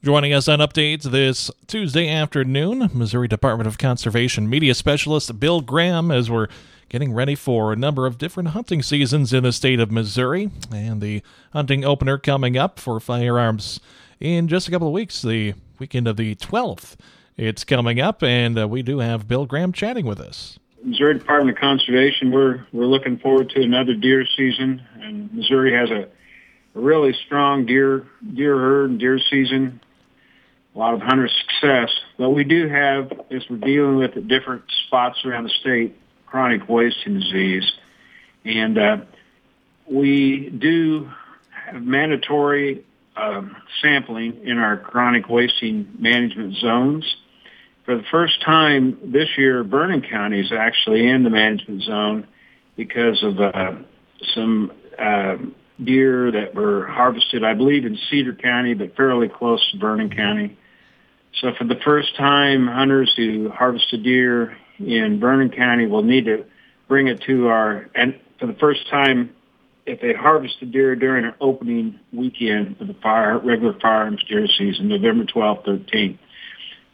Joining us on updates this Tuesday afternoon, Missouri Department of Conservation media specialist Bill Graham, as we're getting ready for a number of different hunting seasons in the state of Missouri, and the hunting opener coming up for firearms in just a couple of weeks, the weekend of the 12th. It's coming up, and uh, we do have Bill Graham chatting with us. Missouri Department of Conservation, we're we're looking forward to another deer season, and Missouri has a, really strong deer deer herd and deer season a lot of hunter success. But we do have, as we're dealing with at different spots around the state, chronic wasting disease. And uh, we do have mandatory um, sampling in our chronic wasting management zones. For the first time this year, Vernon County is actually in the management zone because of uh, some uh, deer that were harvested, I believe, in Cedar County, but fairly close to Vernon County. So for the first time, hunters who harvest a deer in Vernon County will need to bring it to our, and for the first time, if they harvest a deer during an opening weekend for the fire, regular firearms deer season, November 12th, 13th,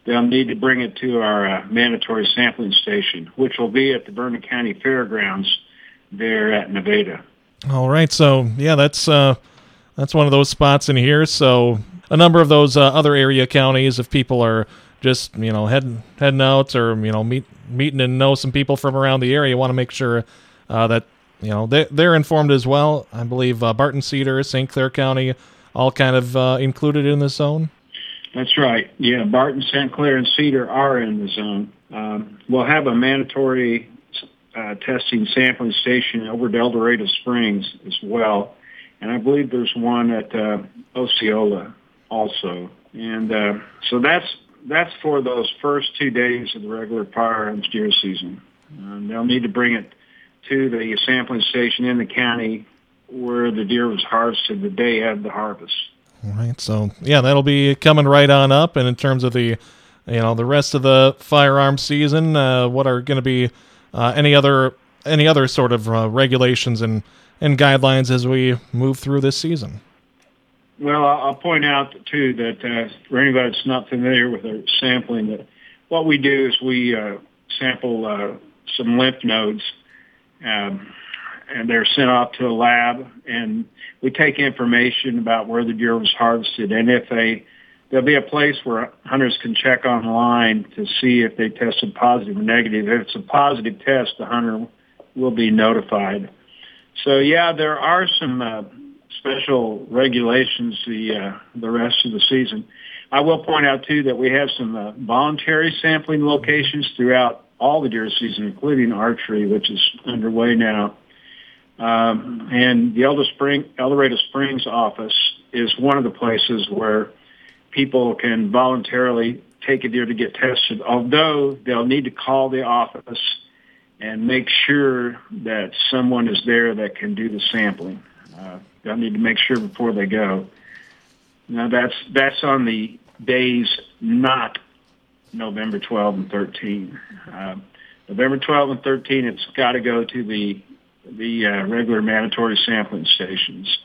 they'll need to bring it to our uh, mandatory sampling station, which will be at the Vernon County Fairgrounds there at Nevada. All right. So, yeah, that's, uh, that's one of those spots in here. So a number of those uh, other area counties, if people are just you know heading heading out or you know meet meeting and know some people from around the area, want to make sure uh, that you know they they're informed as well. I believe uh, Barton Cedar, St. Clair County, all kind of uh, included in the zone. That's right. Yeah, Barton, St. Clair, and Cedar are in the zone. Um, we'll have a mandatory uh, testing sampling station over at El Dorado Springs as well, and I believe there's one at uh, Osceola also. And uh, so that's that's for those first two days of the regular firearms deer season. Um, they'll need to bring it to the sampling station in the county where the deer was harvested the day of the harvest. All right. So yeah, that'll be coming right on up. And in terms of the, you know, the rest of the firearm season, uh, what are going to be uh, any other any other sort of uh, regulations and and guidelines as we move through this season? Well, I'll point out too that uh, for anybody that's not familiar with our sampling, that what we do is we uh, sample uh, some lymph nodes, um, and they're sent off to a lab, and we take information about where the deer was harvested, and if they there'll be a place where hunters can check online to see if they tested positive or negative. If it's a positive test, the hunter will be notified. So yeah, there are some uh, special regulations the uh, the rest of the season. I will point out too that we have some uh, voluntary sampling locations throughout all the deer season, including archery, which is underway now. Um, and the Elder Spring, El Dorado Springs office is one of the places where people can voluntarily take a deer to get tested, although they'll need to call the office and make sure that someone is there that can do the sampling. Uh, they'll need to make sure before they go. Now that's that's on the days not November 12 and 13. Uh, November 12 and 13, it's got to go to the the uh, regular mandatory sampling stations.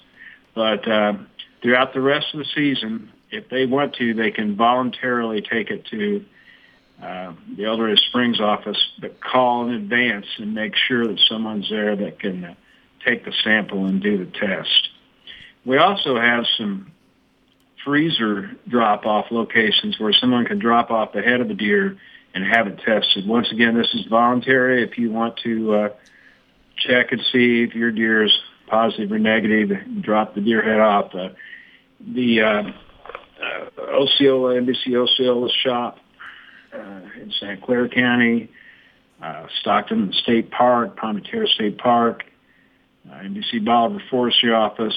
But uh, throughout the rest of the season, if they want to, they can voluntarily take it to uh, the El Dorado Springs office, but call in advance and make sure that someone's there that can uh, take the sample and do the test. We also have some freezer drop-off locations where someone can drop off the head of a deer and have it tested. Once again, this is voluntary. If you want to uh, check and see if your deer is positive or negative, drop the deer head off. Uh, the uh, uh, Osceola, MDC Osceola shop uh, in St. Clair County, uh, Stockton State Park, Pomme de Terre State Park, uh, MDC Bolivar Forestry Office,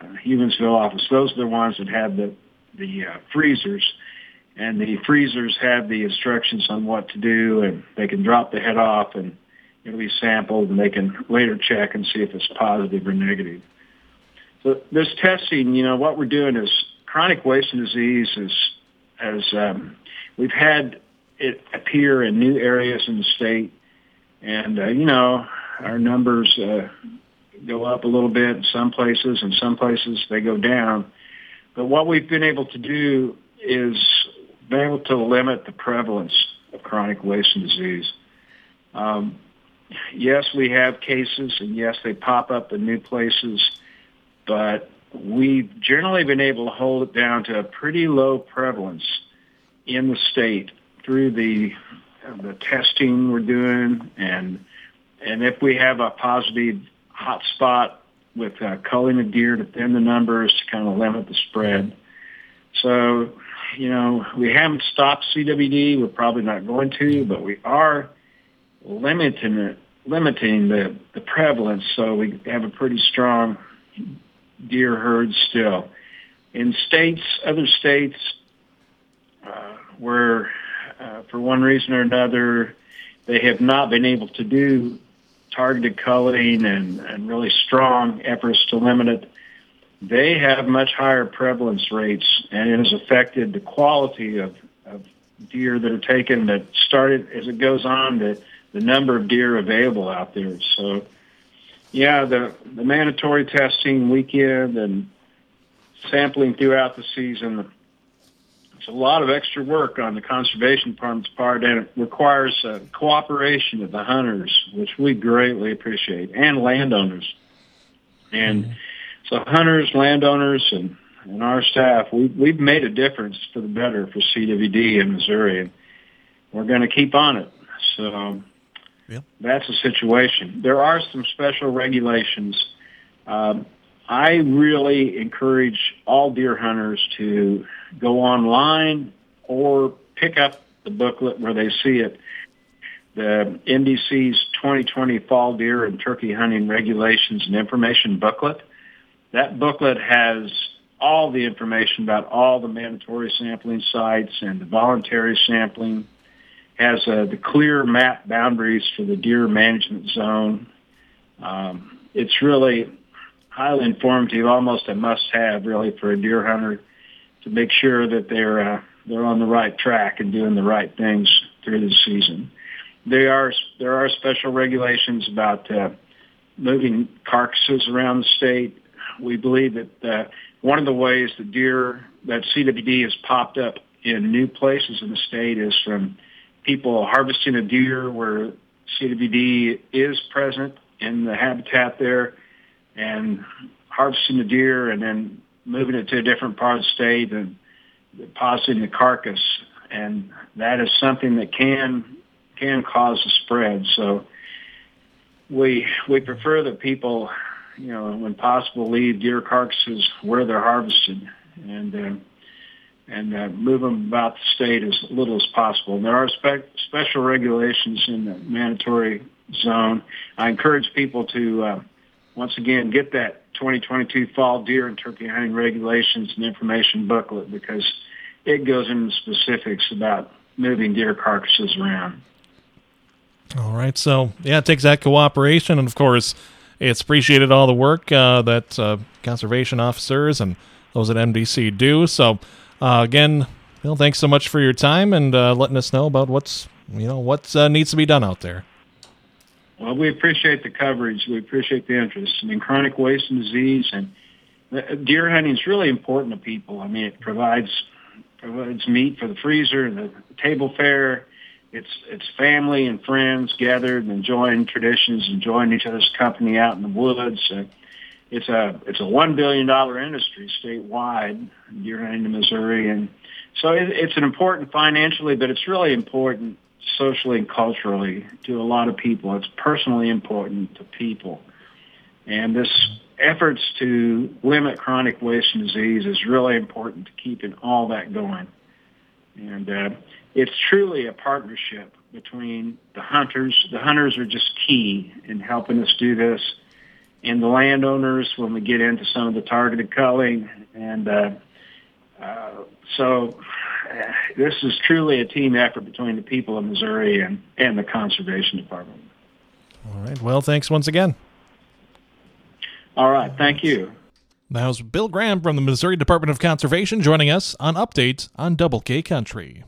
uh, Humansville office. Those are the ones that have the the uh, freezers, and the freezers have the instructions on what to do, and they can drop the head off, and it'll be sampled, and they can later check and see if it's positive or negative. So this testing, you know, what we're doing is chronic wasting disease is as um, we've had it appear in new areas in the state, and uh, you know our numbers uh, go up a little bit in some places, and some places they go down. But what we've been able to do is being able to limit the prevalence of chronic wasting disease. Um, yes, we have cases, and yes, they pop up in new places, but we've generally been able to hold it down to a pretty low prevalence in the state through the the testing we're doing, and and if we have a positive hot spot with uh, culling of deer to thin the numbers to kind of limit the spread. So, you know, we haven't stopped CWD. We're probably not going to, but we are limiting it, limiting the, the prevalence. So we have a pretty strong deer herds still. In states, other states, uh, where uh, for one reason or another, they have not been able to do targeted culling and, and really strong efforts to limit it, they have much higher prevalence rates, and it has affected the quality of, of deer that are taken. That started as it goes on, the the number of deer available out there. So, yeah, the the mandatory testing weekend and sampling throughout the season it's a lot of extra work on the conservation department's part, and it requires uh, cooperation of the hunters, which we greatly appreciate, and landowners. And mm-hmm. so, hunters, landowners, and and our staff, we, we've made a difference for the better for CWD in Missouri, and we're going to keep on it. So yeah. that's the situation. There are some special regulations. Um, I really encourage all deer hunters to go online or pick up the booklet where they see it. The MDC's 2020 Fall Deer and Turkey Hunting Regulations and Information booklet. That booklet has all the information about all the mandatory sampling sites and the voluntary sampling. Has uh, the clear map boundaries for the deer management zone. Um, it's really highly informative, almost a must-have really for a deer hunter to make sure that they're uh, they're on the right track and doing the right things through the season. There are there are special regulations about uh, moving carcasses around the state. We believe that uh, one of the ways the deer that CWD has popped up in new places in the state is from people harvesting a deer where CWD is present in the habitat there and harvesting the deer and then moving it to a different part of the state and depositing the carcass. And that is something that can can cause a spread. So we we prefer that people, you know, when possible, leave deer carcasses where they're harvested and uh, and uh, move them about the state as little as possible. There are spe- special regulations in the mandatory zone. I encourage people to uh, once again, get that 2022 fall deer and turkey hunting regulations and information booklet because it goes into specifics about moving deer carcasses around. All right. So, yeah, it takes that cooperation. And of course, it's appreciated all the work uh, that uh, conservation officers and those at MDC do. So, uh, again, Bill, thanks so much for your time and uh, letting us know about what's, you know, what uh, needs to be done out there. Well, we appreciate the coverage. We appreciate the interest. I mean, chronic wasting disease and uh, deer hunting is really important to people. I mean, it provides provides meat for the freezer, and the table fare. It's it's family and friends gathered and enjoying traditions, enjoying each other's company out in the woods. Uh, it's a it's a one billion dollar industry statewide, deer hunting in Missouri, and so it, it's an important financially, but it's really important socially and culturally to a lot of people. It's personally important to people. And this efforts to limit chronic wasting disease is really important to keeping all that going. And uh, it's truly a partnership between the hunters. The hunters are just key in helping us do this. And the landowners when we get into some of the targeted culling. And uh, uh, so this is truly a team effort between the people of Missouri and, and the Conservation Department. All right. Well, thanks once again. All right. Thank you. That was Bill Graham from the Missouri Department of Conservation joining us on Update on Double K Country.